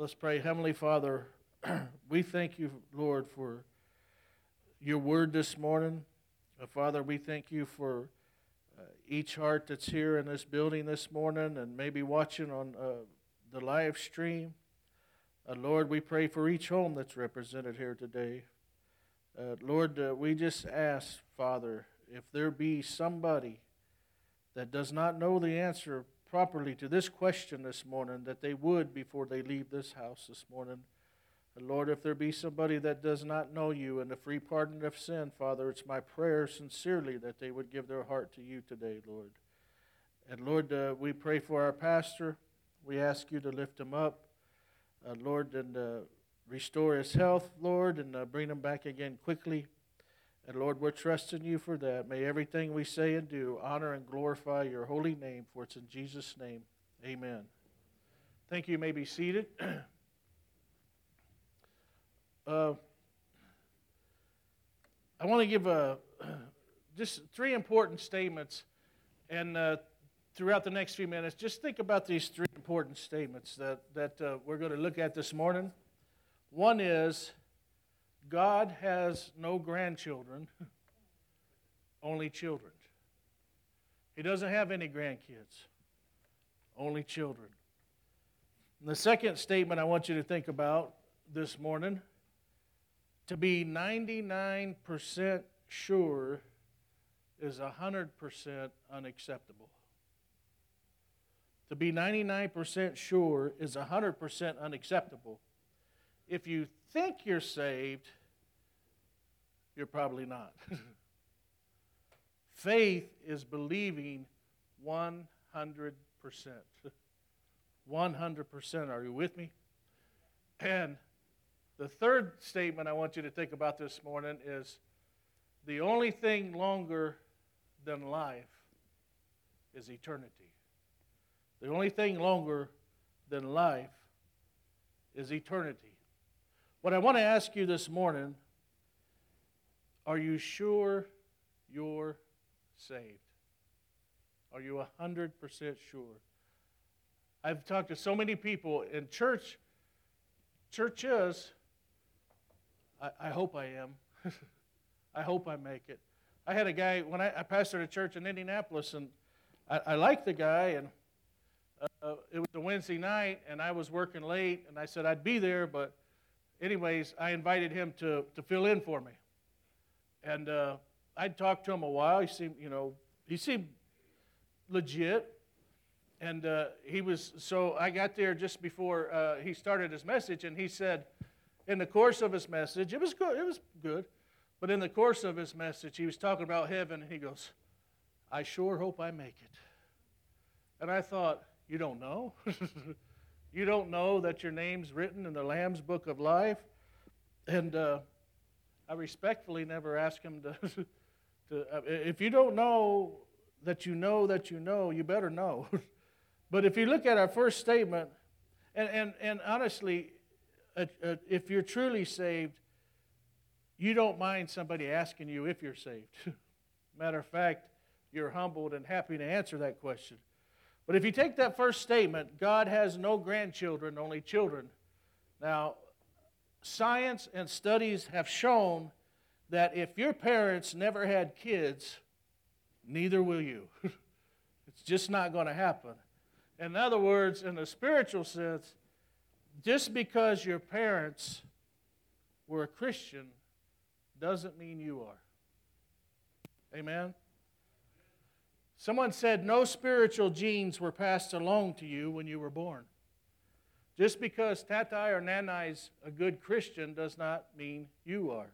Let's pray. Heavenly Father, we thank you, Lord, for your word this morning. Uh, Father, we thank you for uh, each heart that's here in this building this morning and maybe watching on uh, the live stream. Uh, Lord, we pray for each home that's represented here today. Uh, Lord, we just ask, Father, if there be somebody that does not know the answer properly to this question this morning, that they would before they leave this house this morning. And Lord, if there be somebody that does not know you and the free pardon of sin, Father, it's my prayer sincerely that they would give their heart to you today, Lord. And Lord, uh, we pray for our pastor. We ask you to lift him up, uh, Lord, and uh, restore his health, Lord, and uh, bring him back again quickly. And Lord, we're trusting you for that. May everything we say and do honor and glorify your holy name, for it's in Jesus' name. Amen. Thank you. You may be seated. uh, I want to give a, just three important statements, and uh, throughout the next few minutes, just think about these three important statements that, that uh, we're going to look at this morning. One is God has no grandchildren, only children. He doesn't have any grandkids, only children. And the second statement I want you to think about this morning to be 99% sure is 100% unacceptable. To be 99% sure is 100% unacceptable. If you think you're saved, you're probably not. Faith is believing 100%. 100%. Are you with me? And the third statement I want you to think about this morning is the only thing longer than life is eternity. The only thing longer than life is eternity. What I want to ask you this morning are you sure you're saved? Are you 100% sure? I've talked to so many people in church, churches. I, I hope I am. I hope I make it. I had a guy, when I, I pastored a church in Indianapolis, and I, I liked the guy, and uh, it was a Wednesday night, and I was working late, and I said I'd be there, but anyways, I invited him to, to fill in for me. And uh, I'd talked to him a while. He seemed, you know, he seemed legit. And uh, he was, so I got there just before uh, he started his message, and he said, in the course of his message, it was good, it was good, but in the course of his message, he was talking about heaven, and he goes, I sure hope I make it. And I thought, you don't know? you don't know that your name's written in the Lamb's book of life? And uh, I respectfully never ask him to, to uh, if you don't know that you know that you know, you better know. but if you look at our first statement, and, and, and honestly, uh, uh, if you're truly saved, you don't mind somebody asking you if you're saved. Matter of fact, you're humbled and happy to answer that question. But if you take that first statement, God has no grandchildren, only children. Now, science and studies have shown that if your parents never had kids, neither will you. it's just not going to happen. In other words, in a spiritual sense, just because your parents were a Christian doesn't mean you are. Amen? Someone said no spiritual genes were passed along to you when you were born. Just because Tatai or Nanai's a good Christian does not mean you are.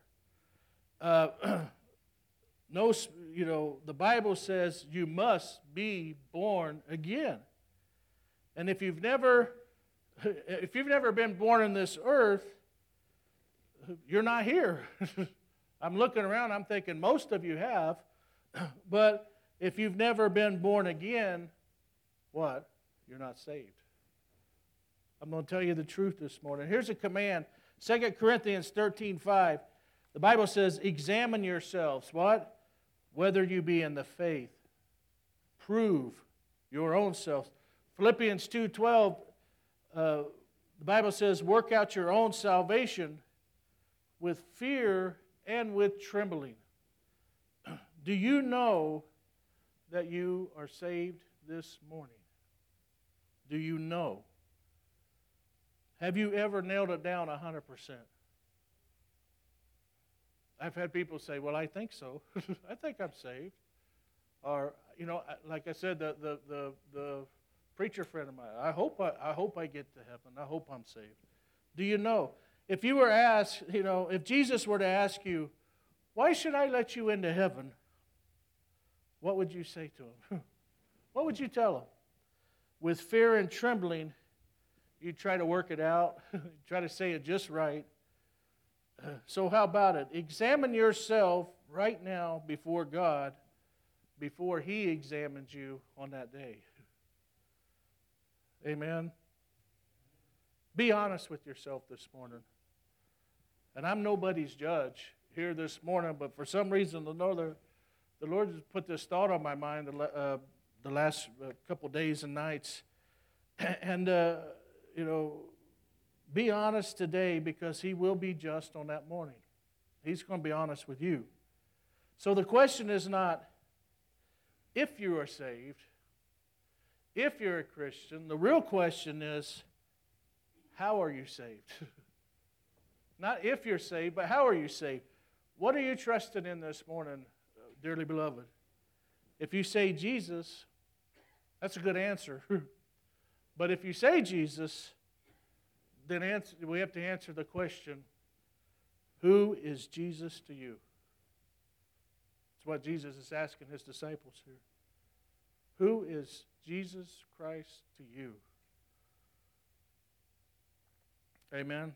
Uh, no, you know, the Bible says you must be born again. And if you've never, if you've never been born in this earth, you're not here. I'm looking around, I'm thinking most of you have, but if you've never been born again, what? You're not saved. I'm going to tell you the truth this morning. Here's a command 2 Corinthians 13 5. The Bible says, Examine yourselves. What? Whether you be in the faith. Prove your own selves. Philippians 2 12. Uh, The Bible says, work out your own salvation with fear and with trembling. Do you know that you are saved this morning? Do you know? Have you ever nailed it down 100%? I've had people say, Well, I think so. I think I'm saved. Or, you know, like I said, the, the, the, the preacher friend of mine, I hope I, I hope I get to heaven. I hope I'm saved. Do you know? If you were asked, you know, if Jesus were to ask you, Why should I let you into heaven? What would you say to him? what would you tell him? With fear and trembling, you try to work it out, try to say it just right. So, how about it? Examine yourself right now before God before He examines you on that day. Amen. Be honest with yourself this morning. And I'm nobody's judge here this morning, but for some reason, the Lord, the Lord has put this thought on my mind the, uh, the last uh, couple days and nights. And, uh, you know, be honest today because He will be just on that morning. He's going to be honest with you. So the question is not if you are saved, if you're a Christian. The real question is how are you saved? not if you're saved, but how are you saved? What are you trusting in this morning, dearly beloved? If you say Jesus, that's a good answer. but if you say Jesus, then answer, we have to answer the question who is Jesus to you? That's what Jesus is asking his disciples here. Who is Jesus Christ to you? Amen.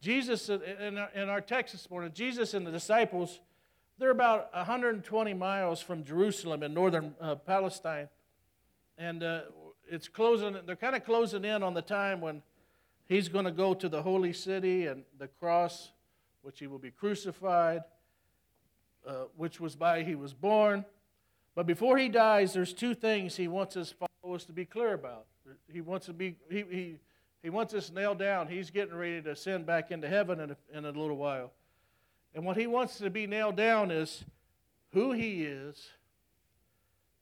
Jesus, in our, text this morning, Jesus and the disciples, they're about 120 miles from Jerusalem in northern uh, Palestine. And uh, it's closing, they're kind of closing in on the time when he's going to go to the holy city and the cross, which he will be crucified, uh, which was by he was born. But before he dies, there's two things he wants his followers to be clear about. He wants to be he, he, he wants us nailed down. He's getting ready to ascend back into heaven in a, in a little while. And what he wants to be nailed down is who he is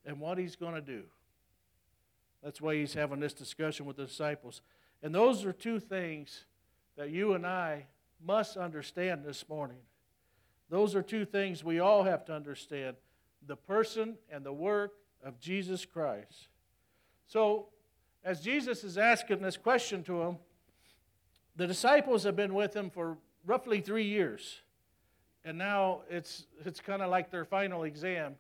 and what he's going to do. That's why he's having this discussion with the disciples. And those are two things that you and I must understand this morning. Those are two things we all have to understand the person and the work of Jesus Christ. So, as Jesus is asking this question to him, the disciples have been with him for roughly three years. And now it's, it's kind of like their final exam.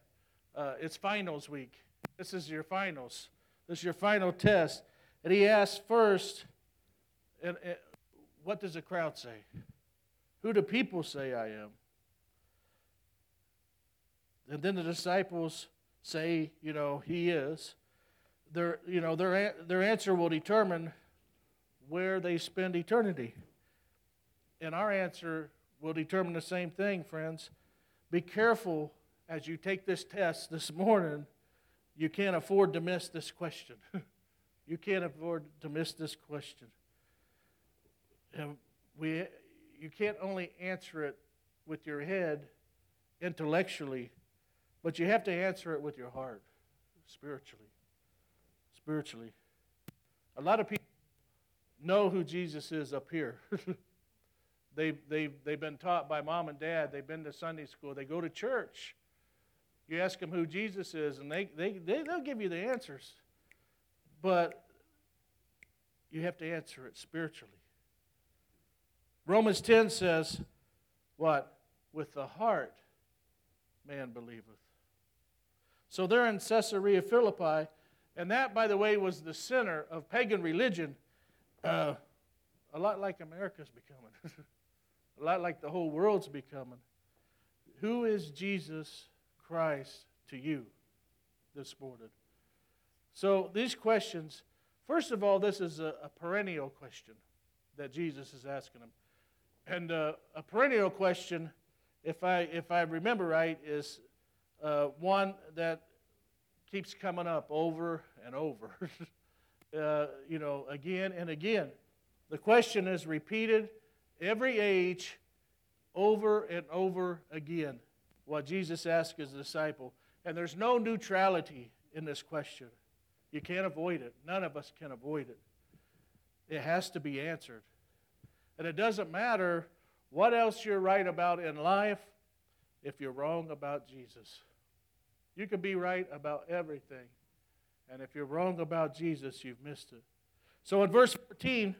Uh, it's finals week. This is your finals. This is your final test. And he asks first, and, and what does the crowd say? Who do people say I am? And then the disciples say, you know, he is. Their, you know, their, their answer will determine where they spend eternity. And our answer will determine the same thing, friends. Be careful as you take this test this morning. You can't afford to miss this question. you can't afford to miss this question. And we, you can't only answer it with your head intellectually, but you have to answer it with your heart, spiritually. Spiritually. A lot of people know who Jesus is up here. they've, they've, they've been taught by mom and dad, they've been to Sunday school, they go to church. You ask them who Jesus is, and they, they, they, they'll give you the answers. But you have to answer it spiritually. Romans 10 says, What? With the heart man believeth. So they're in Caesarea Philippi, and that, by the way, was the center of pagan religion, uh, a lot like America's becoming, a lot like the whole world's becoming. Who is Jesus Christ to you this morning? So these questions, first of all, this is a, a perennial question that Jesus is asking them. And uh, a perennial question, if I, if I remember right, is uh, one that keeps coming up over and over. uh, you know, again and again. The question is repeated every age over and over again. What Jesus asked his disciple. And there's no neutrality in this question. You can't avoid it. None of us can avoid it. It has to be answered. And it doesn't matter what else you're right about in life if you're wrong about Jesus. You can be right about everything. And if you're wrong about Jesus, you've missed it. So in verse 14,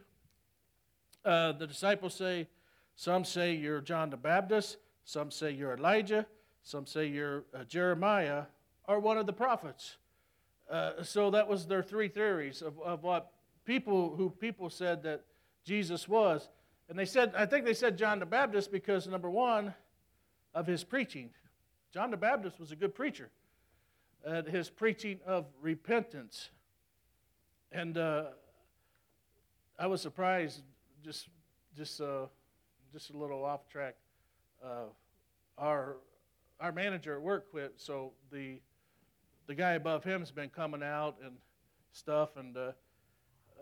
uh, the disciples say, some say you're John the Baptist, some say you're Elijah, some say you're uh, Jeremiah, or one of the prophets. Uh, so that was their three theories of, of what people who people said that Jesus was. And they said, I think they said John the Baptist because number one, of his preaching. John the Baptist was a good preacher. Uh, his preaching of repentance. And uh, I was surprised, just just uh, just a little off track. Our our manager at work quit, so the the guy above him has been coming out and stuff, and uh,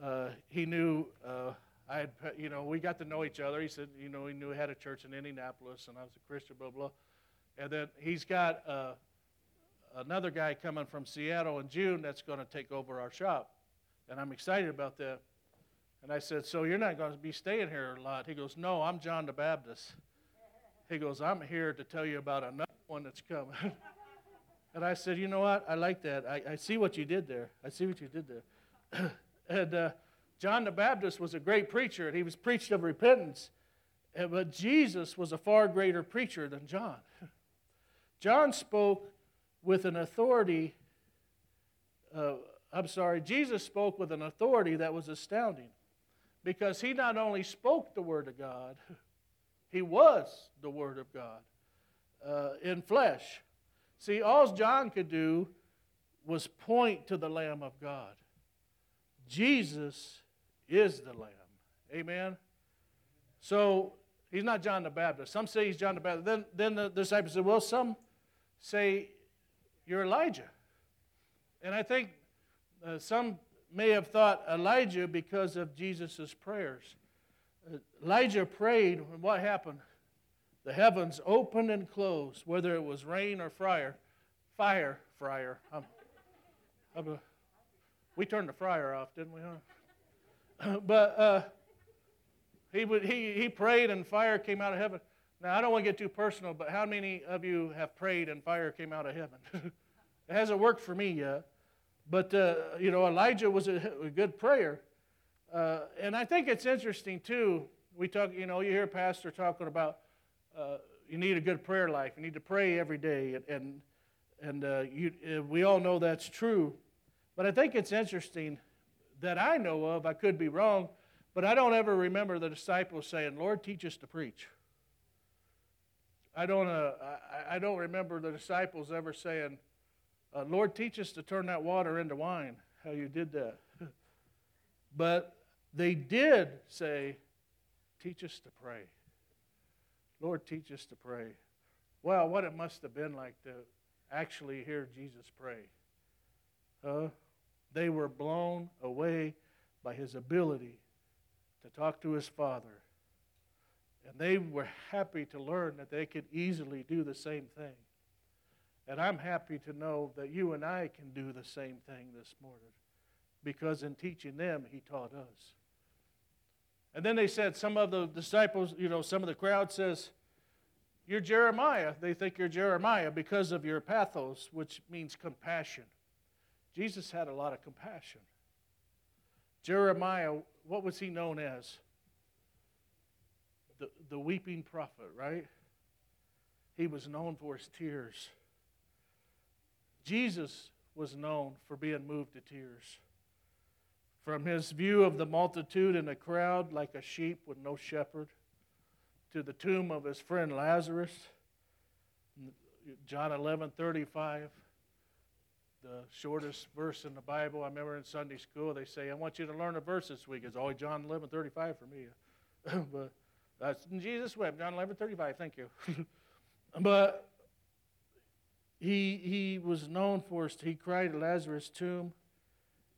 uh, he knew uh, I had, you know, we got to know each other. He said, you know, he knew he had a church in Indianapolis, and I was a Christian, blah blah. And then he's got uh, another guy coming from Seattle in June that's going to take over our shop, and I'm excited about that. And I said, so you're not going to be staying here a lot? He goes, no, I'm John the Baptist. He goes, I'm here to tell you about another one that's coming. and I said, you know what? I like that. I, I see what you did there. I see what you did there. and uh, John the Baptist was a great preacher, and he was preached of repentance. But Jesus was a far greater preacher than John. John spoke with an authority. Uh, I'm sorry, Jesus spoke with an authority that was astounding because he not only spoke the Word of God, he was the Word of God uh, in flesh. See, all John could do was point to the Lamb of God. Jesus is the Lamb. Amen? So he's not John the Baptist. Some say he's John the Baptist. Then, then the disciples said, well, some say you're Elijah. And I think uh, some may have thought Elijah because of Jesus' prayers. Elijah prayed, and what happened? The heavens opened and closed, whether it was rain or fire. Fire, fryer. I'm, I'm a, we turned the fryer off, didn't we? Huh? but uh, he, would, he, he prayed and fire came out of heaven. Now, I don't want to get too personal, but how many of you have prayed and fire came out of heaven? it hasn't worked for me yet. But, uh, you know, Elijah was a, a good prayer. Uh, and I think it's interesting, too. We talk, you know, you hear pastor talking about uh, you need a good prayer life. You need to pray every day. And, and, and uh, you, uh, we all know that's true. But I think it's interesting that I know of, I could be wrong, but I don't ever remember the disciples saying, Lord, teach us to preach. I don't, uh, I, I, don't remember the disciples ever saying, uh, Lord, teach us to turn that water into wine, how you did that. but they did say, teach us to pray. Lord, teach us to pray. Well, what it must have been like to actually hear Jesus pray. Uh, they were blown away by his ability to talk to his Father and they were happy to learn that they could easily do the same thing. And I'm happy to know that you and I can do the same thing this morning because in teaching them, he taught us. And then they said, some of the disciples, you know, some of the crowd says, You're Jeremiah. They think you're Jeremiah because of your pathos, which means compassion. Jesus had a lot of compassion. Jeremiah, what was he known as? the, the weeping prophet, right? He was known for his tears. Jesus was known for being moved to tears. From his view of the multitude in the crowd like a sheep with no shepherd, to the tomb of his friend Lazarus, John 11 35, the shortest verse in the Bible. I remember in Sunday school they say, I want you to learn a verse this week. It's always John 11 35 for me. but that's Jesus wept, John 11, 35. Thank you. but he, he was known for, he cried at Lazarus' tomb.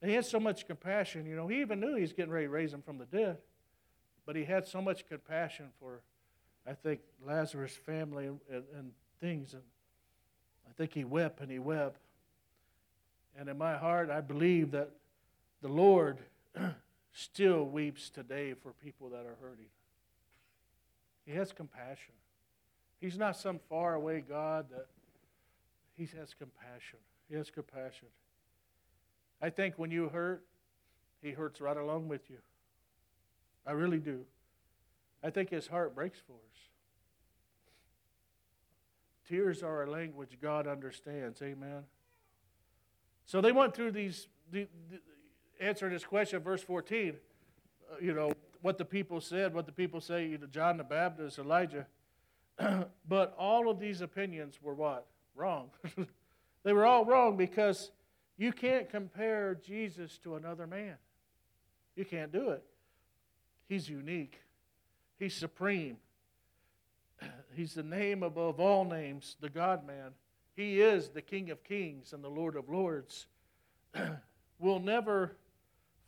He had so much compassion. You know, he even knew he was getting ready to raise him from the dead. But he had so much compassion for, I think, Lazarus' family and, and, and things. And I think he wept and he wept. And in my heart, I believe that the Lord still weeps today for people that are hurting. He has compassion. He's not some faraway God that he has compassion. He has compassion. I think when you hurt, he hurts right along with you. I really do. I think his heart breaks for us. Tears are a language God understands. Amen. So they went through these, the, the, answering this question, verse 14. Uh, you know, what the people said, what the people say, you know, John the Baptist, Elijah. but all of these opinions were what? Wrong. they were all wrong because you can't compare Jesus to another man. You can't do it. He's unique, He's supreme. He's the name above all names, the God man. He is the King of kings and the Lord of lords. we'll never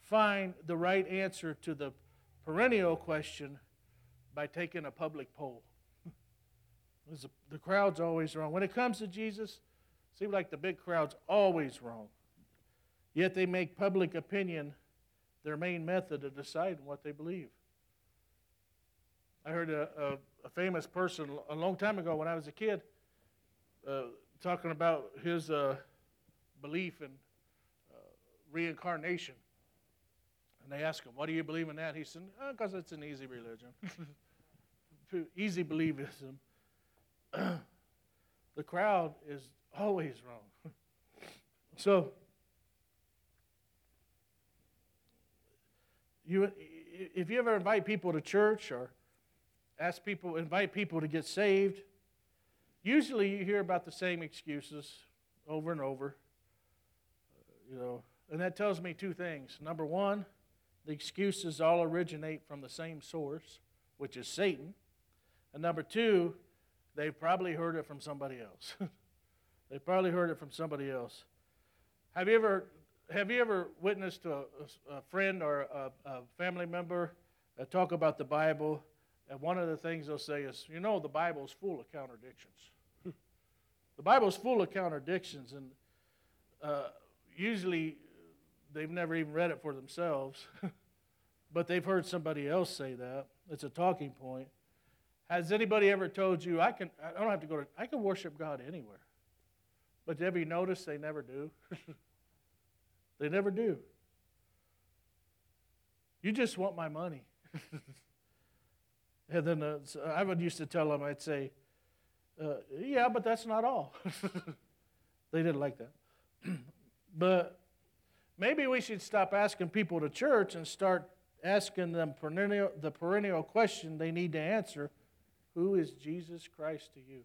find the right answer to the perennial question by taking a public poll. the crowd's always wrong. When it comes to Jesus, it seems like the big crowd's always wrong. Yet they make public opinion their main method of deciding what they believe. I heard a, a, a famous person a long time ago when I was a kid uh, talking about his uh, belief in uh, reincarnation. And they asked him, What do you believe in that? He said, Because oh, it's an easy religion. easy believism. the crowd is always wrong. so, you, if you ever invite people to church or ask people, invite people to get saved, usually you hear about the same excuses over and over. You know, and that tells me two things. Number one, the excuses all originate from the same source, which is Satan. And number two, they've probably heard it from somebody else. they probably heard it from somebody else. Have you ever have you ever witnessed a, a friend or a, a family member uh, talk about the Bible? And one of the things they'll say is, you know, the Bible's full of contradictions. the Bible's full of contradictions, and uh, usually they've never even read it for themselves, but they've heard somebody else say that. It's a talking point. Has anybody ever told you, I, can, I don't have to go to, I can worship God anywhere? But have you noticed they never do? they never do. You just want my money. and then uh, so I would used to tell them, I'd say, uh, yeah, but that's not all. they didn't like that. but Maybe we should stop asking people to church and start asking them perennial, the perennial question they need to answer Who is Jesus Christ to you?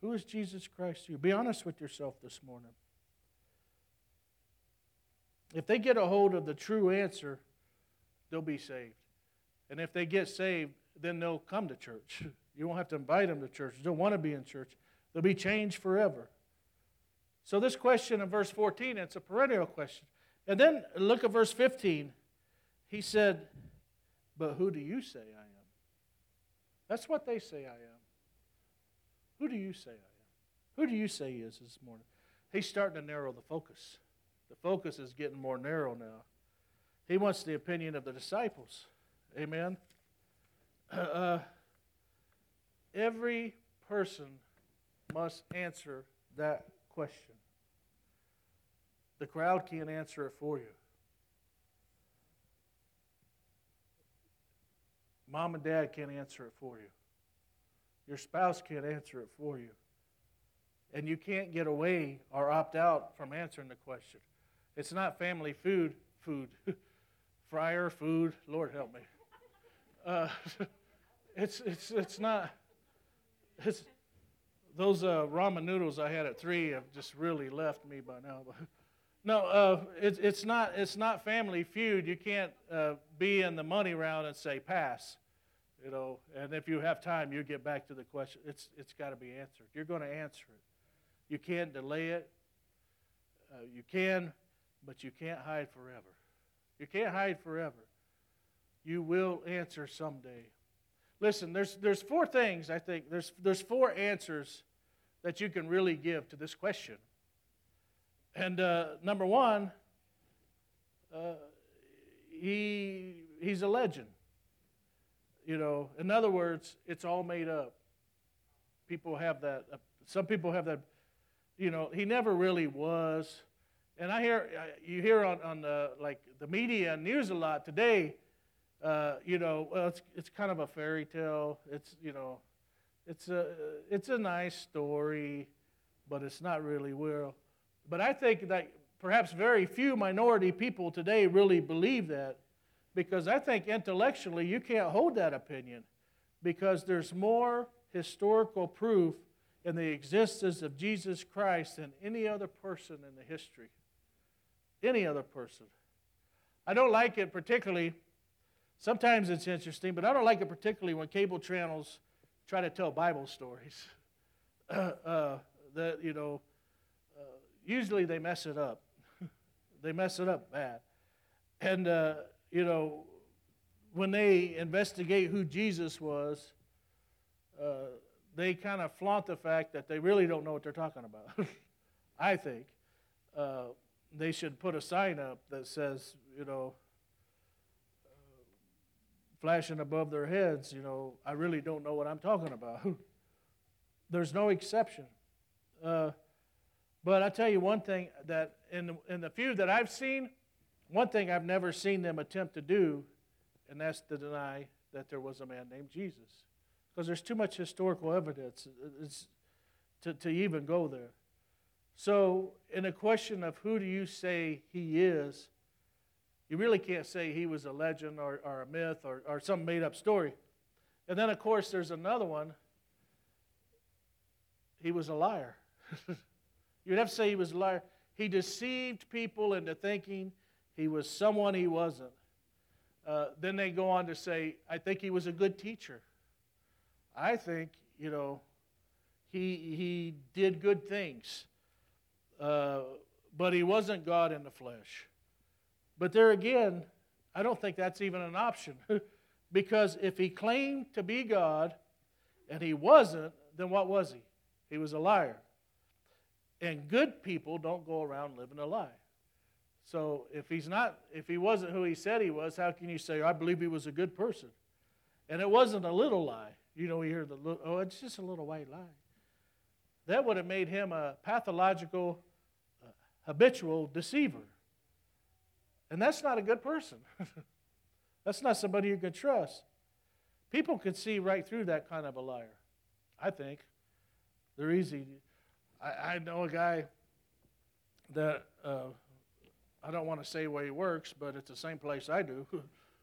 Who is Jesus Christ to you? Be honest with yourself this morning. If they get a hold of the true answer, they'll be saved. And if they get saved, then they'll come to church. You won't have to invite them to church. They'll want to be in church. They'll be changed forever. So, this question in verse 14, it's a perennial question. And then look at verse 15. He said, But who do you say I am? That's what they say I am. Who do you say I am? Who do you say he is this morning? He's starting to narrow the focus. The focus is getting more narrow now. He wants the opinion of the disciples. Amen. Uh, every person must answer that question. The crowd can't answer it for you. Mom and dad can't answer it for you. Your spouse can't answer it for you. And you can't get away or opt out from answering the question. It's not family food, food, fryer food. Lord help me. Uh, it's, it's, it's not. It's, those uh, ramen noodles I had at three have just really left me by now. No, uh, it, it's, not, it's not family feud. You can't uh, be in the money round and say pass. You know, and if you have time, you get back to the question. It's, it's got to be answered. You're going to answer it. You can't delay it. Uh, you can but you can't hide forever. You can't hide forever. You will answer someday. Listen, there's, there's four things, I think, there's, there's four answers that you can really give to this question. And uh, number one, uh, he, he's a legend. You know, in other words, it's all made up. People have that, uh, some people have that, you know, he never really was. And I hear, you hear on, on the, like the media and news a lot today, uh, you know, well, it's, it's kind of a fairy tale. It's, you know, it's a, it's a nice story, but it's not really real. But I think that perhaps very few minority people today really believe that because I think intellectually you can't hold that opinion because there's more historical proof in the existence of Jesus Christ than any other person in the history. Any other person. I don't like it particularly Sometimes it's interesting, but I don't like it particularly when cable channels try to tell Bible stories. Uh, that you know, uh, usually they mess it up. they mess it up bad, and uh, you know, when they investigate who Jesus was, uh, they kind of flaunt the fact that they really don't know what they're talking about. I think uh, they should put a sign up that says, you know flashing above their heads, you know, I really don't know what I'm talking about. There's no exception. Uh, but I tell you one thing that in the, in the few that I've seen, one thing I've never seen them attempt to do, and that's to deny that there was a man named Jesus. Because there's too much historical evidence to, to even go there. So, in a question of who do you say he is, you really can't say he was a legend or, or a myth or, or some made up story. And then, of course, there's another one. He was a liar. You'd have to say he was a liar. He deceived people into thinking he was someone he wasn't. Uh, then they go on to say, I think he was a good teacher. I think, you know, he, he did good things. But he wasn't God in the flesh. But there again, I don't think that's even an option. because if he claimed to be God and he wasn't, then what was he? He was a liar. And good people don't go around living a lie. So if he's not, if he wasn't who he said he was, how can you say, I believe he was a good person? And it wasn't a little lie. You know, we hear the, oh, it's just a little white lie. That would have made him a pathological, habitual deceiver. And that's not a good person. that's not somebody you can trust. People can see right through that kind of a liar, I think. They're easy. I, I know a guy that uh, I don't want to say where he works, but it's the same place I do.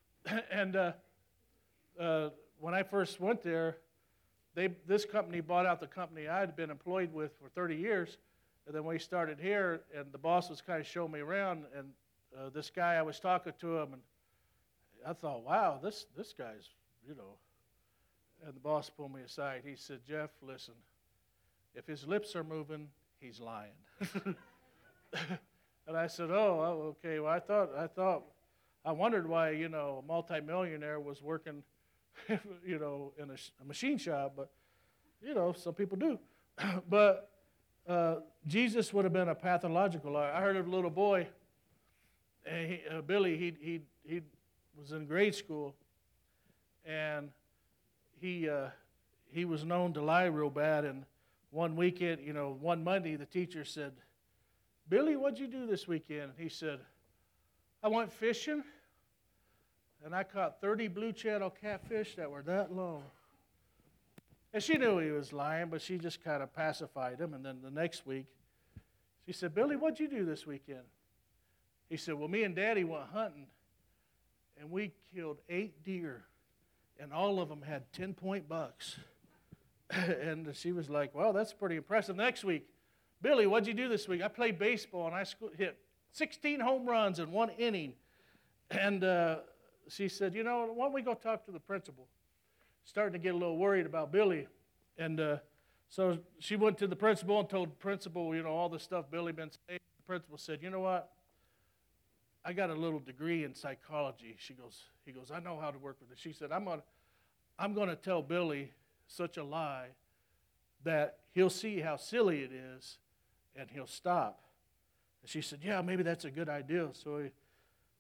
and uh, uh, when I first went there, they, this company bought out the company I had been employed with for 30 years. And then we started here, and the boss was kind of showing me around, and uh, this guy, I was talking to him, and I thought, wow, this, this guy's, you know. And the boss pulled me aside. He said, Jeff, listen, if his lips are moving, he's lying. and I said, oh, oh, okay. Well, I thought, I thought, I wondered why, you know, a multimillionaire was working, you know, in a, a, machine shop, but, you know, some people do. but uh, Jesus would have been a pathological liar. I heard of a little boy he, uh, Billy, he, he, he was in grade school, and he, uh, he was known to lie real bad. And one weekend, you know, one Monday, the teacher said, Billy, what'd you do this weekend? And he said, I went fishing, and I caught 30 blue channel catfish that were that long. And she knew he was lying, but she just kind of pacified him. And then the next week, she said, Billy, what'd you do this weekend? He said, Well, me and Daddy went hunting, and we killed eight deer, and all of them had 10 point bucks. and she was like, Well, that's pretty impressive. Next week, Billy, what'd you do this week? I played baseball, and I hit 16 home runs in one inning. And uh, she said, You know, why don't we go talk to the principal? Starting to get a little worried about Billy. And uh, so she went to the principal and told the principal, you know, all the stuff Billy been saying. The principal said, You know what? I got a little degree in psychology. She goes, he goes, I know how to work with it. She said, I'm gonna, I'm gonna tell Billy such a lie that he'll see how silly it is and he'll stop. And she said, Yeah, maybe that's a good idea. So he,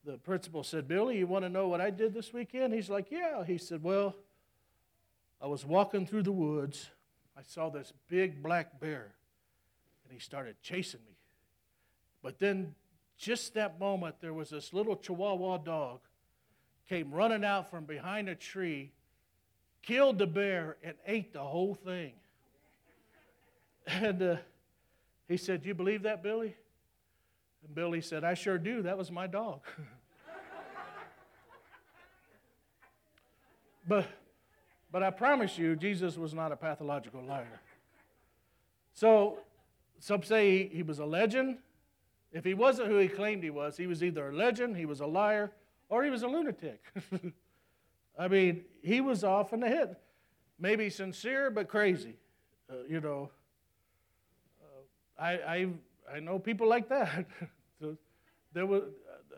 the principal said, Billy, you want to know what I did this weekend? He's like, Yeah. He said, Well, I was walking through the woods. I saw this big black bear, and he started chasing me. But then, just that moment, there was this little Chihuahua dog came running out from behind a tree, killed the bear, and ate the whole thing. And uh, he said, You believe that, Billy? And Billy said, I sure do. That was my dog. but, but I promise you, Jesus was not a pathological liar. So some say he, was a legend. If he wasn't who he claimed he was, he was either a legend, he was a liar, or he was a lunatic. I mean, he was off in the head. Maybe sincere, but crazy. Uh, you know, uh, I, I, I know people like that. there was,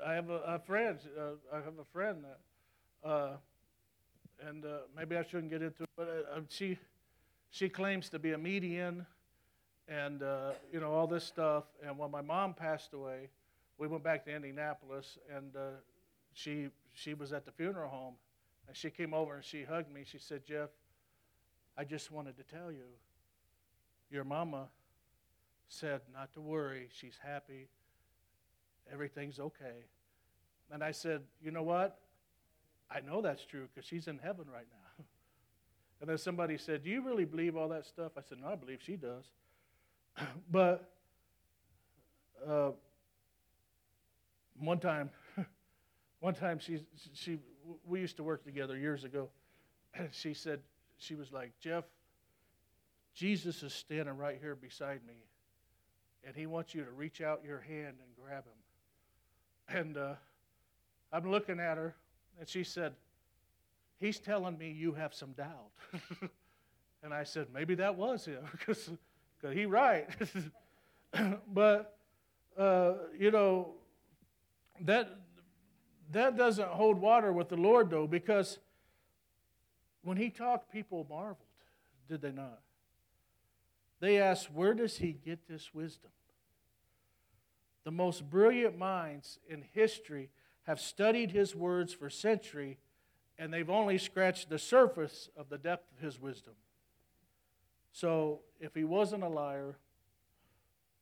I have a, a friend. Uh, I have a friend that, uh, and uh, maybe I shouldn't get into it, but uh, she, she claims to be a medium, and you know all this stuff. And when my mom passed away, we went back to Indianapolis, and she she was at the funeral home, and she came over and she hugged me. She said, "Jeff, I just wanted to tell you, your mama said not to worry. She's happy. Everything's okay." And I said, "You know what? I know that's true because she's in heaven right now." And then somebody said, "Do you really believe all that stuff?" I said, "No, I believe she does." but uh, one time one time she, she, we used to work together years ago, and she said, she was like, Jeff, Jesus is standing right here beside me, and he wants you to reach out your hand and grab him. And uh, I'm looking at her, and she said, He's telling me you have some doubt. and I said, Maybe that was him, because he right. but, uh, you know, that that doesn't hold water with the Lord, though, because when he talked, people marveled, did they not? They asked, Where does he get this wisdom? The most brilliant minds in history have studied his words for centuries, and they've only scratched the surface of the depth of his wisdom. So, if he wasn't a liar,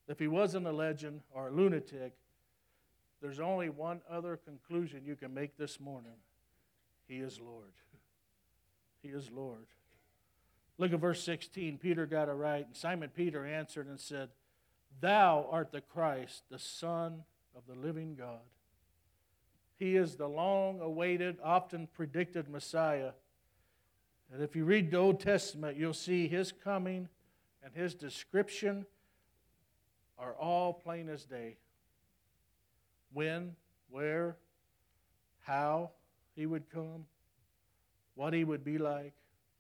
if he wasn't a legend or a lunatic, there's only one other conclusion you can make this morning He is Lord. He is Lord. Look at verse 16. Peter got it right. And Simon Peter answered and said, Thou art the Christ, the Son of the living God. He is the long awaited, often predicted Messiah. And if you read the Old Testament, you'll see his coming and his description are all plain as day when, where, how he would come, what he would be like,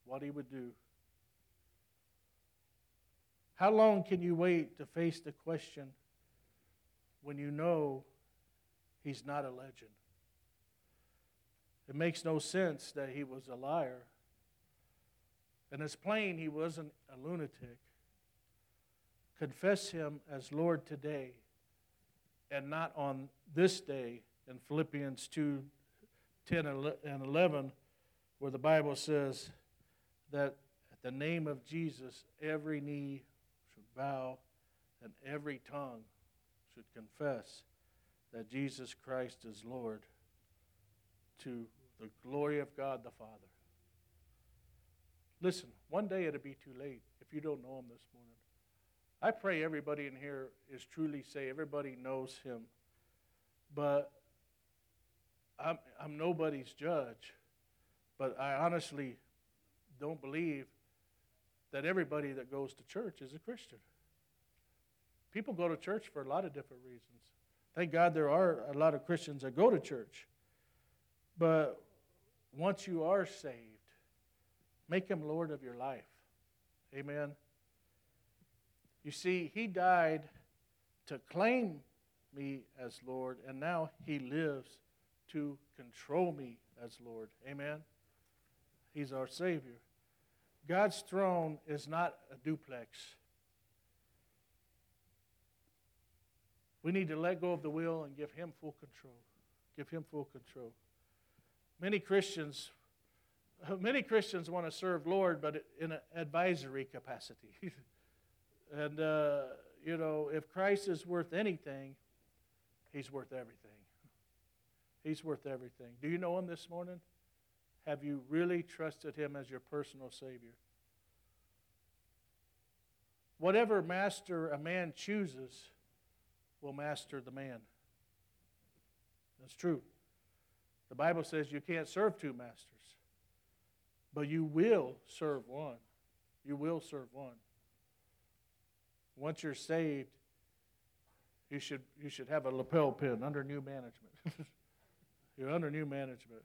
what he would do. How long can you wait to face the question when you know he's not a legend? It makes no sense that he was a liar. And it's plain he wasn't a lunatic. Confess him as Lord today and not on this day in Philippians 2 10 and 11, where the Bible says that at the name of Jesus, every knee should bow and every tongue should confess that Jesus Christ is Lord to the glory of God the Father. Listen, one day it'll be too late if you don't know Him this morning. I pray everybody in here is truly saved. Everybody knows him. But I'm, I'm nobody's judge. But I honestly don't believe that everybody that goes to church is a Christian. People go to church for a lot of different reasons. Thank God there are a lot of Christians that go to church. But once you are saved, make him Lord of your life. Amen. You see, he died to claim me as Lord, and now he lives to control me as Lord. Amen. He's our Savior. God's throne is not a duplex. We need to let go of the will and give Him full control. Give Him full control. Many Christians, many Christians want to serve Lord, but in an advisory capacity. and uh, you know, if Christ is worth anything, He's worth everything. He's worth everything. Do you know Him this morning? Have you really trusted Him as your personal Savior? Whatever master a man chooses will master the man. That's true. The Bible says you can't serve two masters, but you will serve one. You will serve one. Once you're saved, you should, you should have a lapel pin under new management. you're under new management.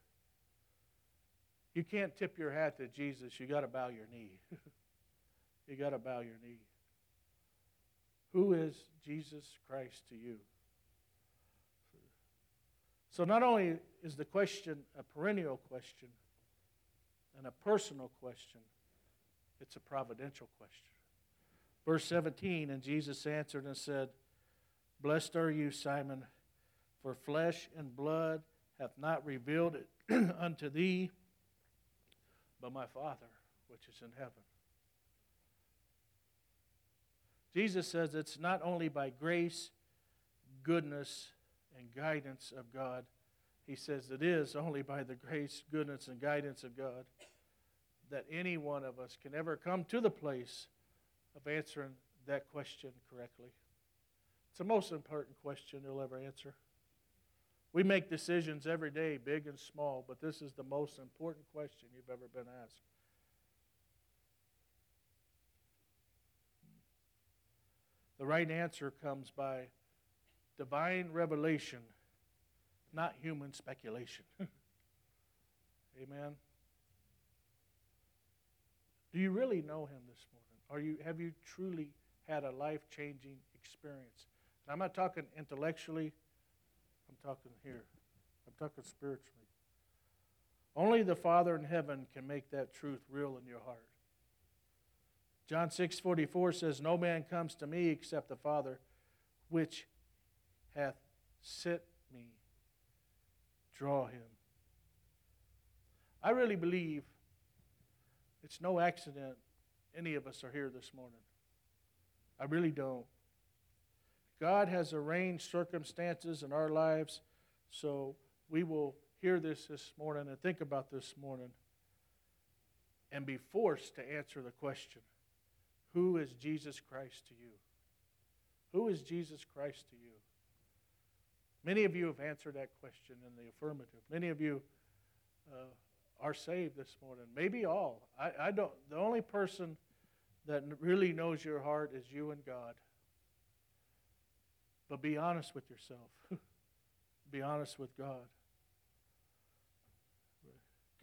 You can't tip your hat to Jesus. You got to bow your knee. you got to bow your knee. Who is Jesus Christ to you? So, not only is the question a perennial question and a personal question, it's a providential question. Verse 17 And Jesus answered and said, Blessed are you, Simon, for flesh and blood hath not revealed it unto thee, but my Father which is in heaven. Jesus says it's not only by grace, goodness, and guidance of God. He says it is only by the grace, goodness, and guidance of God that any one of us can ever come to the place of answering that question correctly. It's the most important question you'll ever answer. We make decisions every day, big and small, but this is the most important question you've ever been asked. The right answer comes by divine revelation, not human speculation. Amen. Do you really know him this morning? Are you, have you truly had a life changing experience? And I'm not talking intellectually, I'm talking here. I'm talking spiritually. Only the Father in heaven can make that truth real in your heart. John 6:44 says, "No man comes to me except the Father which hath sent draw him." I really believe it's no accident any of us are here this morning. I really don't. God has arranged circumstances in our lives so we will hear this this morning and think about this morning and be forced to answer the question who is Jesus Christ to you? Who is Jesus Christ to you? Many of you have answered that question in the affirmative. Many of you uh, are saved this morning. Maybe all. I, I don't. The only person that really knows your heart is you and God. But be honest with yourself. be honest with God.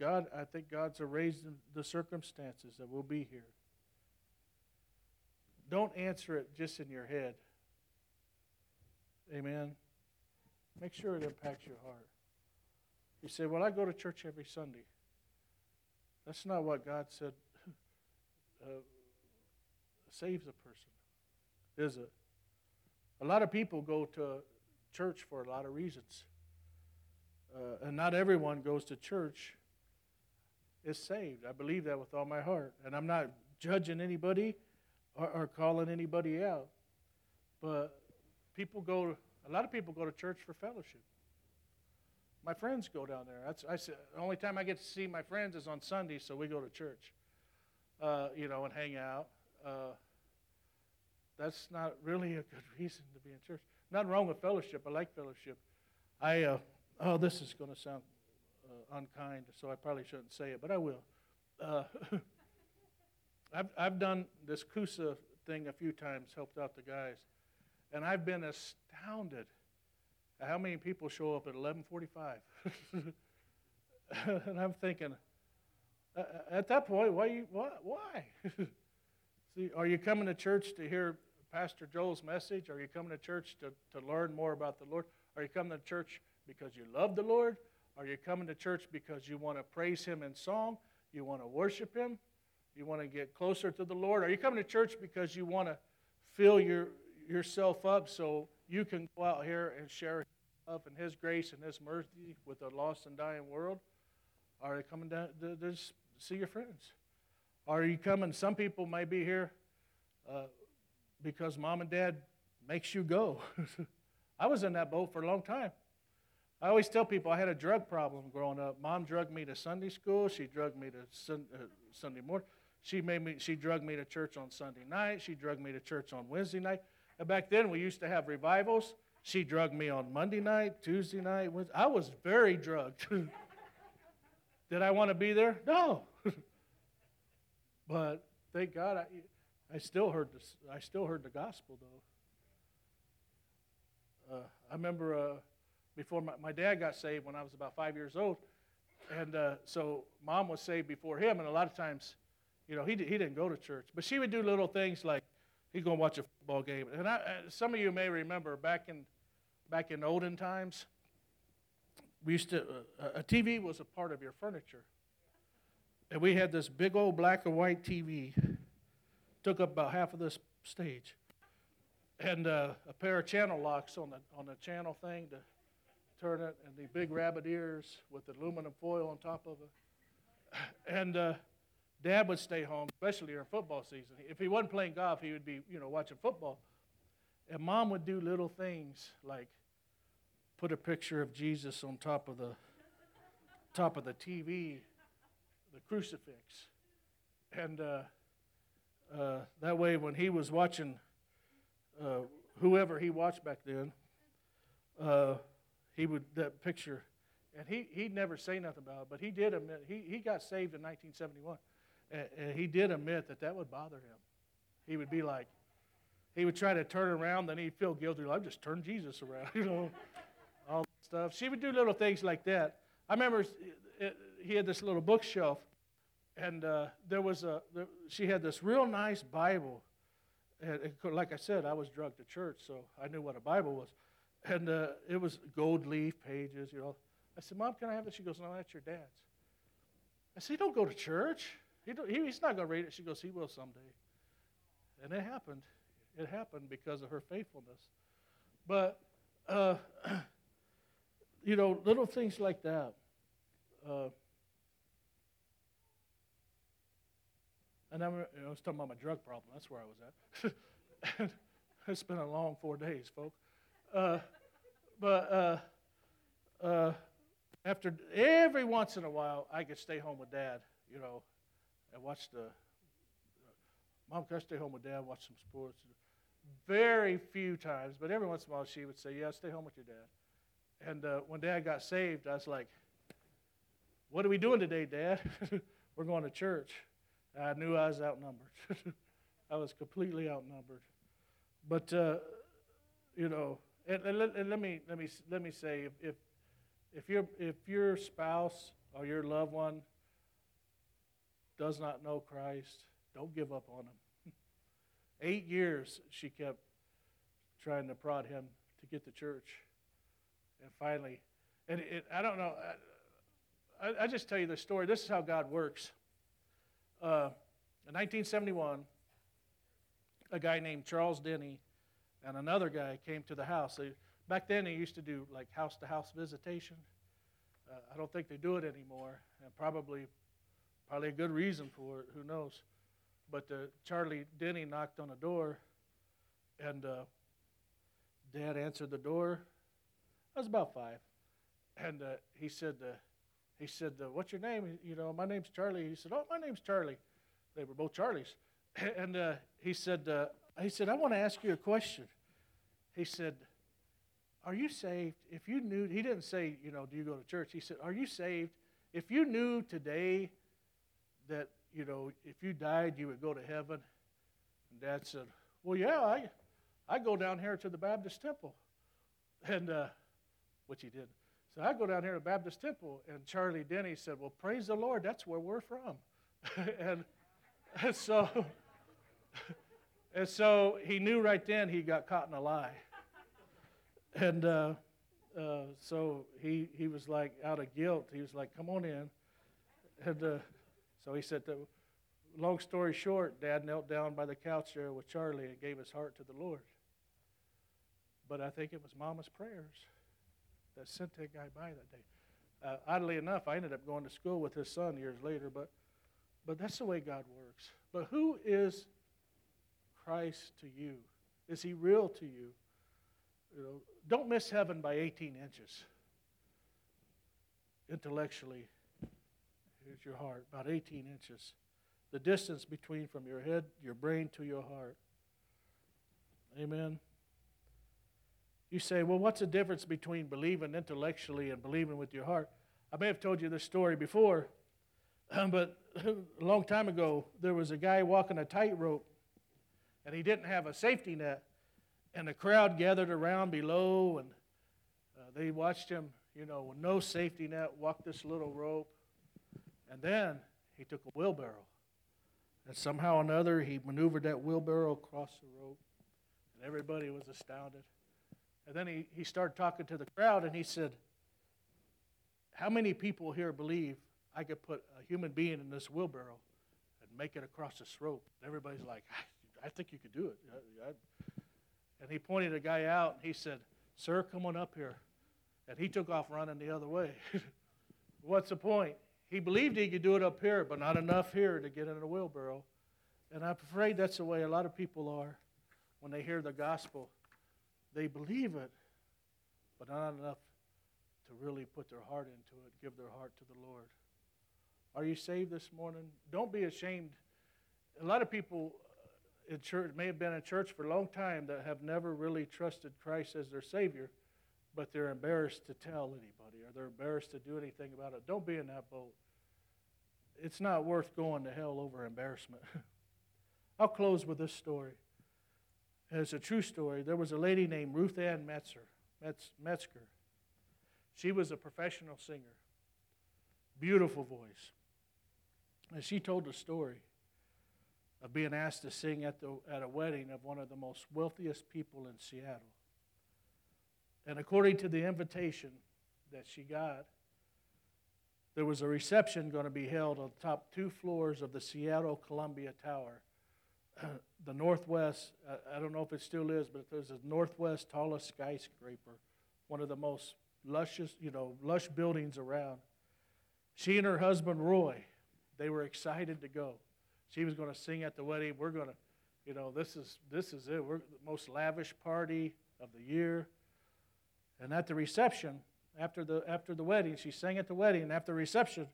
God, I think God's arranged the circumstances that we'll be here. Don't answer it just in your head. Amen. Make sure it impacts your heart. You say, Well, I go to church every Sunday. That's not what God said uh, saves a person, is it? A lot of people go to church for a lot of reasons. Uh, and not everyone goes to church is saved. I believe that with all my heart. And I'm not judging anybody or, or calling anybody out. But people go, a lot of people go to church for fellowship. My friends go down there. That's I the only time I get to see my friends is on Sunday, so we go to church, uh, you know, and hang out. Uh, that's not really a good reason to be in church. Nothing wrong with fellowship. I like fellowship. I uh, oh, this is going to sound uh, unkind, so I probably shouldn't say it, but I will. Uh, I've, I've done this KUSA thing a few times, helped out the guys, and I've been astounded at how many people show up at 11:45. and I'm thinking, at that point, why? You, why? See, are you coming to church to hear Pastor Joel's message? Are you coming to church to, to learn more about the Lord? Are you coming to church because you love the Lord? Are you coming to church because you want to praise Him in song? You want to worship Him? You want to get closer to the Lord? Are you coming to church because you want to fill your, yourself up so you can go out here and share love and His grace and His mercy with a lost and dying world? Are you coming down to, to see your friends? Are you coming? Some people may be here uh, because mom and dad makes you go. I was in that boat for a long time. I always tell people I had a drug problem growing up. Mom drugged me to Sunday school. She drugged me to sun, uh, Sunday morning. She made me. She drugged me to church on Sunday night. She drugged me to church on Wednesday night. Back then we used to have revivals. She drugged me on Monday night, Tuesday night. I was very drugged. Did I want to be there? No. but thank God I, I still heard. I still heard the gospel though. Uh, I remember. Uh, before my, my dad got saved when I was about five years old. And uh, so mom was saved before him. And a lot of times, you know, he, he didn't go to church. But she would do little things like he'd go watch a football game. And I, uh, some of you may remember back in, back in olden times, we used to, uh, a TV was a part of your furniture. And we had this big old black and white TV, took up about half of this stage. And uh, a pair of channel locks on the, on the channel thing to turn it, and the big rabbit ears with the aluminum foil on top of it. And uh, Dad would stay home, especially during football season. If he wasn't playing golf, he would be, you know, watching football. And Mom would do little things like put a picture of Jesus on top of the top of the TV, the crucifix, and uh, uh, that way, when he was watching uh, whoever he watched back then, uh, he would that picture, and he he'd never say nothing about it, but he did admit he he got saved in 1971, and, he did admit that that would bother him. He would be like, he would try to turn around, then he'd feel guilty. Like, just turn Jesus around, you know, all that stuff. She would do little things like that. I remember he had this little bookshelf, and uh, there was a she had this real nice Bible. And, like I said, I was drugged to church, so I knew what a Bible was and uh, it was gold leaf pages, you know. I said, Mom, can I have it? She goes, No, that's your dad's. I said, don't go to church. He he, he's not going to read it. She goes, He will someday. And it happened. It happened because of her faithfulness. But, uh, you know, little things like that. Uh, and I'm, you know, I was talking about my drug problem. That's where I was at. it's been a long four days, folks. Uh, but uh, uh, after every once in a while, I could stay home with Dad, you know, and watch the. Mom, can I stay home with Dad, watch some sports? Very few times, but every once in a while she would say, "Yeah, stay home with your dad." And uh, when Dad got saved, I was like, "What are we doing today, Dad?" We're going to church. I knew I was outnumbered. I was completely outnumbered. But uh, you know, and, and, let, and let, me, let, me, let me say if, if, your, if your spouse or your loved one does not know Christ, don't give up on him. Eight years she kept trying to prod him to get to church. And finally, and it, I don't know, I, I, just tell you the story. This is how God works. Uh, in 1971, a guy named Charles Denny and another guy came to the house. They, back then, they used to do like house to house visitation. Uh, I don't think they do it anymore, and probably, probably a good reason for it. Who knows? But uh, Charlie Denny knocked on the door, and uh, Dad answered the door. I was about five, and uh, he said, uh, "He said, uh, what's your name? You know, my name's Charlie." He said, "Oh, my name's Charlie." They were both Charlies, and he said, he said, I want to ask you a question. He said, Are you saved? If you knew, he didn't say, you know, do you go to church? He said, Are you saved? If you knew today that, you know, if you died, you would go to heaven. And dad said, Well, yeah, I, I go down here to the Baptist temple. And, uh, which he did. So I go down here to Baptist temple. And Charlie Denny said, Well, praise the Lord, that's where we're from. and, and so. And so he knew right then he got caught in a lie. And uh, uh, so he, he was like, out of guilt, he was like, come on in. And uh, so he said, that, long story short, Dad knelt down by the couch there with Charlie and gave his heart to the Lord. But I think it was Mama's prayers that sent that guy by that day. Uh, oddly enough, I ended up going to school with his son years later, but, but that's the way God works. But who is Christ to you? Is he real to you? you know, don't miss heaven by 18 inches. Intellectually, here's your heart, about 18 inches. The distance between from your head, your brain to your heart. Amen. You say, well, what's the difference between believing intellectually and believing with your heart? I may have told you this story before, but a long time ago, there was a guy walking a tightrope, and he didn't have a safety net. And the crowd gathered around below, and uh, they watched him, you know, with no safety net, walk this little rope. And then he took a wheelbarrow. And somehow or another, he maneuvered that wheelbarrow across the rope. And everybody was astounded. And then he, he started talking to the crowd and he said, How many people here believe I could put a human being in this wheelbarrow and make it across this rope? And everybody's like, I, think you could do it. And he pointed a guy out and he said, Sir, come on up here. And he took off running the other way. What's the point? He believed he could do it up here, but not enough here to get in a wheelbarrow. And I'm afraid that's the way a lot of people are when they hear the gospel. They believe it, but not enough to really put their heart into it, give their heart to the Lord. Are you saved this morning? Don't be ashamed. A lot of people uh, in church may have been in church for a long time that have never really trusted Christ as their Savior, but they're embarrassed to tell anybody or they're embarrassed to do anything about it. Don't be in that boat. It's not worth going to hell over embarrassment. I'll close with this story. It's a true story. There was a lady named Ruth Ann Metzer, Metz, Metzger. She was a professional singer, beautiful voice. And she told a story of being asked to sing at, the, at a wedding of one of the most wealthiest people in Seattle. And according to the invitation that she got, there was a reception going to be held on the top two floors of the Seattle Columbia Tower. the northwest, I don't know if it still is, but there's a northwest tallest skyscraper, one of the most luscious, you know, lush buildings around. She and her husband Roy, they were excited to go. She was going to sing at the wedding. We're going to, you know, this is this is it. We're the most lavish party of the year. And at the reception, after the after the wedding, she sang at the wedding. And after the reception,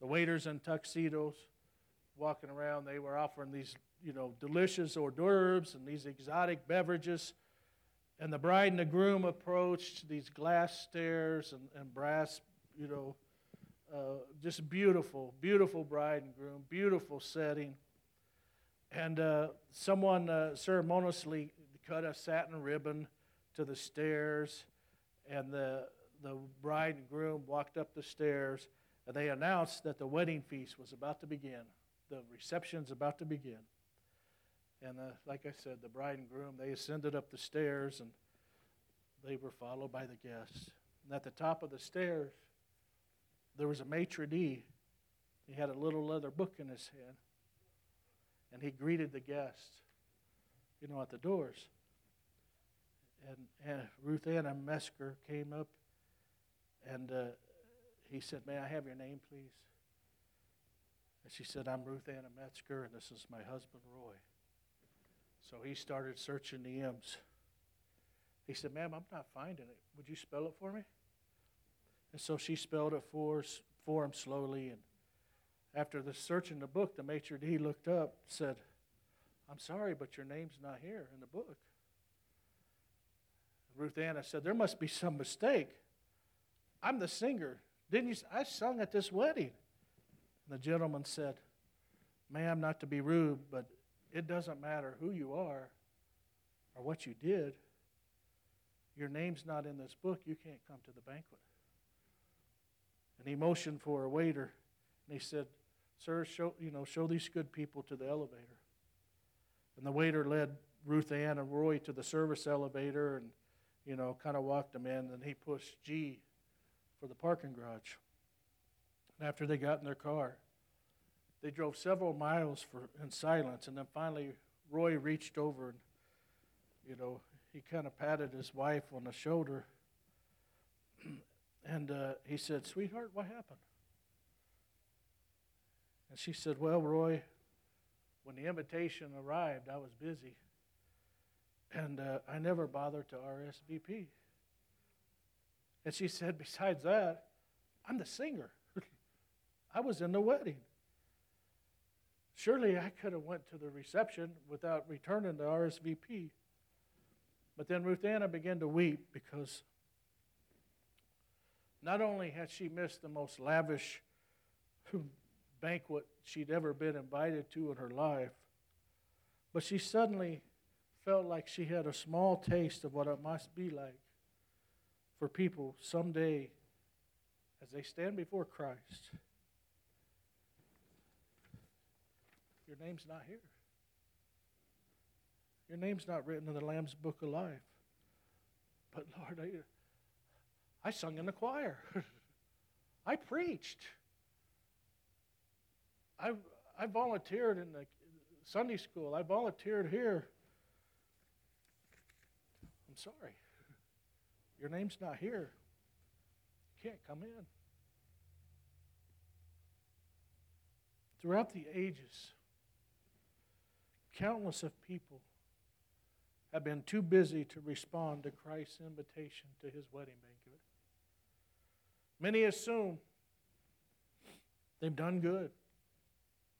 the waiters in tuxedos walking around, they were offering these, you know, delicious hors d'oeuvres and these exotic beverages. And the bride and the groom approached these glass stairs and, and brass, you know, uh, just beautiful, beautiful bride and groom, beautiful setting. And uh, someone uh, ceremoniously cut a satin ribbon to the stairs, and the, the bride and groom walked up the stairs, and they announced that the wedding feast was about to begin. The reception's about to begin. And uh, like I said, the bride and groom, they ascended up the stairs, and they were followed by the guests. And at the top of the stairs, there was a maitre d'. He had a little leather book in his hand, and he greeted the guests, you know, at the doors. And, and Ruth Anna Metzger came up, and uh, he said, May I have your name, please? And she said, I'm Ruth Anna Metzger, and this is my husband, Roy. So he started searching the M's. He said, Ma'am, I'm not finding it. Would you spell it for me? And so she spelled it for, for him slowly. And after the search in the book, the maitre d' looked up said, I'm sorry, but your name's not here in the book. Ruth Anna said, There must be some mistake. I'm the singer. Didn't you? I sung at this wedding. And the gentleman said, Ma'am, not to be rude, but it doesn't matter who you are or what you did. Your name's not in this book. You can't come to the banquet. And he motioned for a waiter. And he said, Sir, show, you know, show these good people to the elevator. And the waiter led Ruth Ann and Roy to the service elevator and, you know, kind of walked them in. And he pushed G for the parking garage. And after they got in their car, they drove several miles for, in silence. And then finally, Roy reached over and, you know, he kind of patted his wife on the shoulder. and uh, he said, Sweetheart, what happened? And she said, Well, Roy, when the invitation arrived, I was busy. And uh, I never bothered to RSVP. And she said, Besides that, I'm the singer. I was in the wedding. Surely I could have went to the reception without returning the RSVP. But then Ruth Anna began to weep because not only had she missed the most lavish banquet she'd ever been invited to in her life. But she suddenly felt like she had a small taste of what it must be like for people someday as they stand before Christ. Your name's not here. Your name's not written in the Lamb's book of life. But Lord, I, I sung in the choir. I preached. I, I volunteered in the Sunday school. I volunteered here. I'm sorry. Your name's not here. You can't come in. Throughout the ages, countless of people have been too busy to respond to Christ's invitation to his wedding banquet. Many assume they've done good.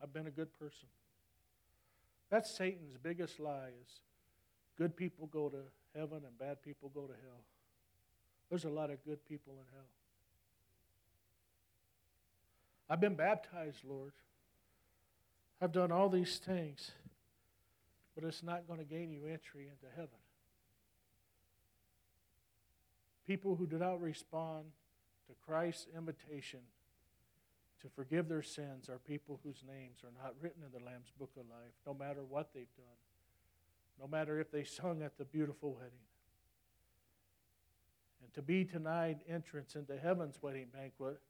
I've been a good person. That's Satan's biggest lie is good people go to heaven and bad people go to hell. There's a lot of good people in hell. I've been baptized, Lord. I've done all these things, but it's not going to gain you entry into heaven. People who do not respond to Christ's invitation to forgive their sins are people whose names are not written in the Lamb's book of life, no matter what they've done, no matter if they sung at the beautiful wedding. And to be denied entrance into heaven's wedding banquet,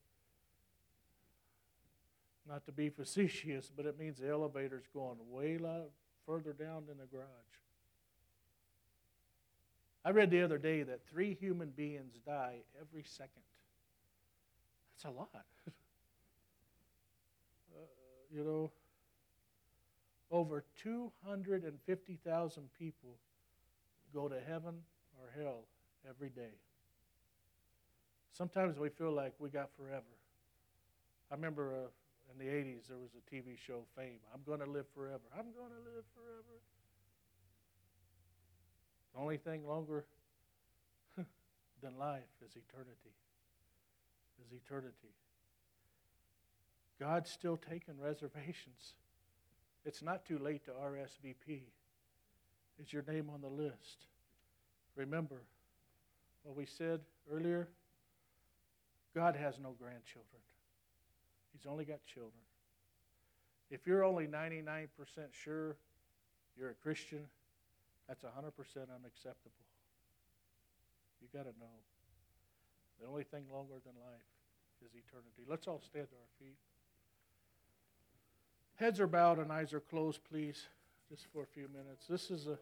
not to be facetious, but it means the elevator's going way further down than the garage. I read the other day that three human beings die every second. That's a lot. Uh, you know, over 250,000 people go to heaven or hell every day. Sometimes we feel like we got forever. I remember uh, in the 80s there was a TV show, Fame. I'm going to live forever. I'm going to live forever. The only thing longer than life is eternity. Is eternity. God's still taking reservations. It's not too late to RSVP. Is your name on the list? Remember what we said earlier? God has no grandchildren, He's only got children. If you're only 99% sure you're a Christian, that's 100% unacceptable. You got to know. The only thing longer than life is eternity. Let's all stand to our feet. Heads are bowed and eyes are closed, please, just for a few minutes. This is a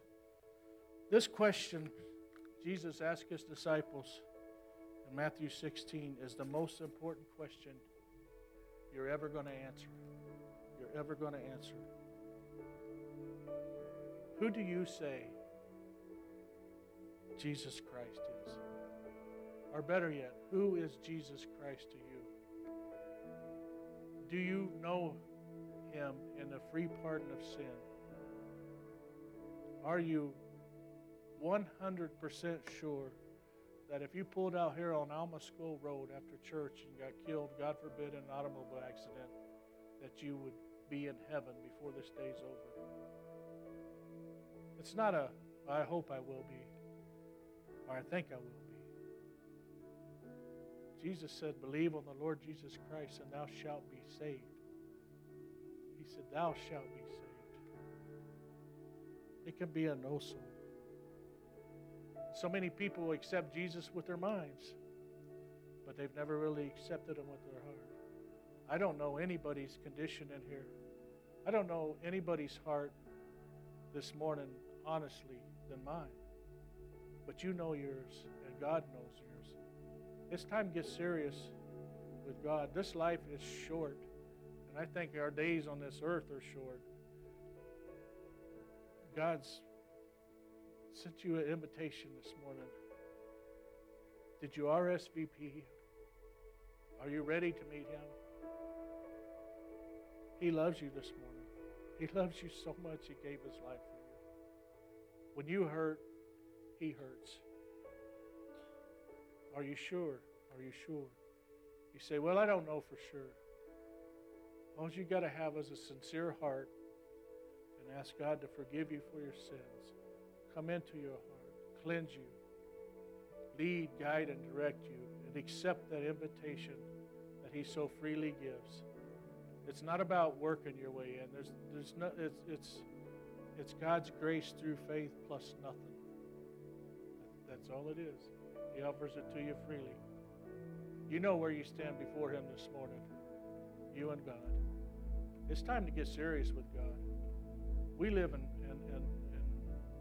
this question Jesus asked his disciples in Matthew 16 is the most important question you're ever going to answer. You're ever going to answer. Who do you say Jesus Christ is? Or better yet, who is Jesus Christ to you? Do you know him in the free pardon of sin? Are you 100% sure that if you pulled out here on Alma School Road after church and got killed, God forbid, in an automobile accident, that you would be in heaven before this day's over? It's not a, I hope I will be, or I think I will be. Jesus said, Believe on the Lord Jesus Christ, and thou shalt be saved. He said, Thou shalt be saved. It can be a no soul. So many people accept Jesus with their minds, but they've never really accepted him with their heart. I don't know anybody's condition in here. I don't know anybody's heart this morning, honestly, than mine. But you know yours, and God knows yours. It's time to get serious with God. This life is short, and I think our days on this earth are short. God's sent you an invitation this morning. Did you RSVP? Are you ready to meet Him? He loves you this morning. He loves you so much, He gave His life for you. When you hurt, He hurts. Are you sure? Are you sure? You say, Well, I don't know for sure. All you got to have is a sincere heart and ask God to forgive you for your sins. Come into your heart, cleanse you, lead, guide, and direct you, and accept that invitation that He so freely gives. It's not about working your way in. There's, there's no, it's, it's, it's God's grace through faith plus nothing. That's all it is. He offers it to you freely. You know where you stand before Him this morning. You and God. It's time to get serious with God. We live in, in, in, in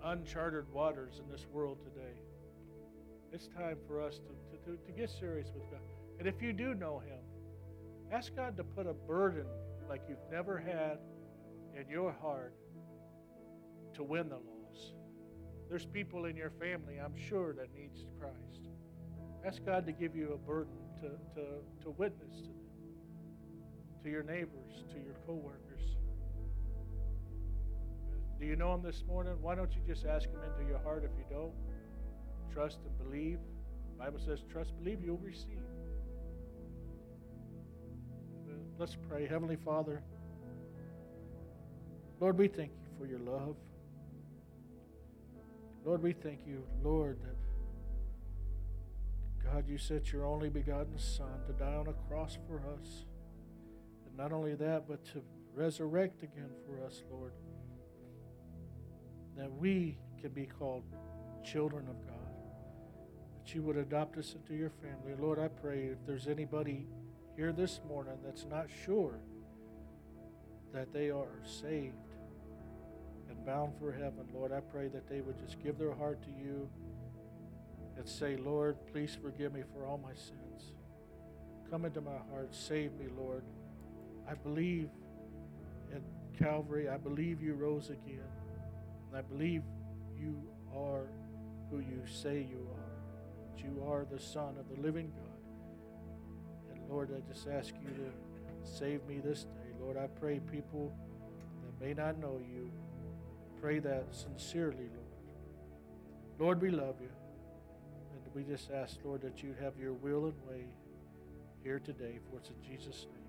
uncharted waters in this world today. It's time for us to, to, to, to get serious with God. And if you do know Him, Ask God to put a burden like you've never had in your heart to win the lost. There's people in your family, I'm sure, that needs Christ. Ask God to give you a burden to, to, to witness to to your neighbors, to your coworkers. Do you know Him this morning? Why don't you just ask Him into your heart if you don't? Trust and believe. The Bible says, trust, believe, you'll receive. Let's pray. Heavenly Father, Lord, we thank you for your love. Lord, we thank you, Lord, that God, you sent your only begotten Son to die on a cross for us. Not only that, but to resurrect again for us, Lord. That we can be called children of God. That you would adopt us into your family. Lord, I pray if there's anybody here this morning that's not sure that they are saved and bound for heaven, Lord, I pray that they would just give their heart to you and say, Lord, please forgive me for all my sins. Come into my heart. Save me, Lord. I believe in Calvary. I believe you rose again. And I believe you are who you say you are. That you are the Son of the living God. And Lord, I just ask you to save me this day. Lord, I pray people that may not know you pray that sincerely, Lord. Lord, we love you. And we just ask, Lord, that you have your will and way here today, for it's in Jesus' name.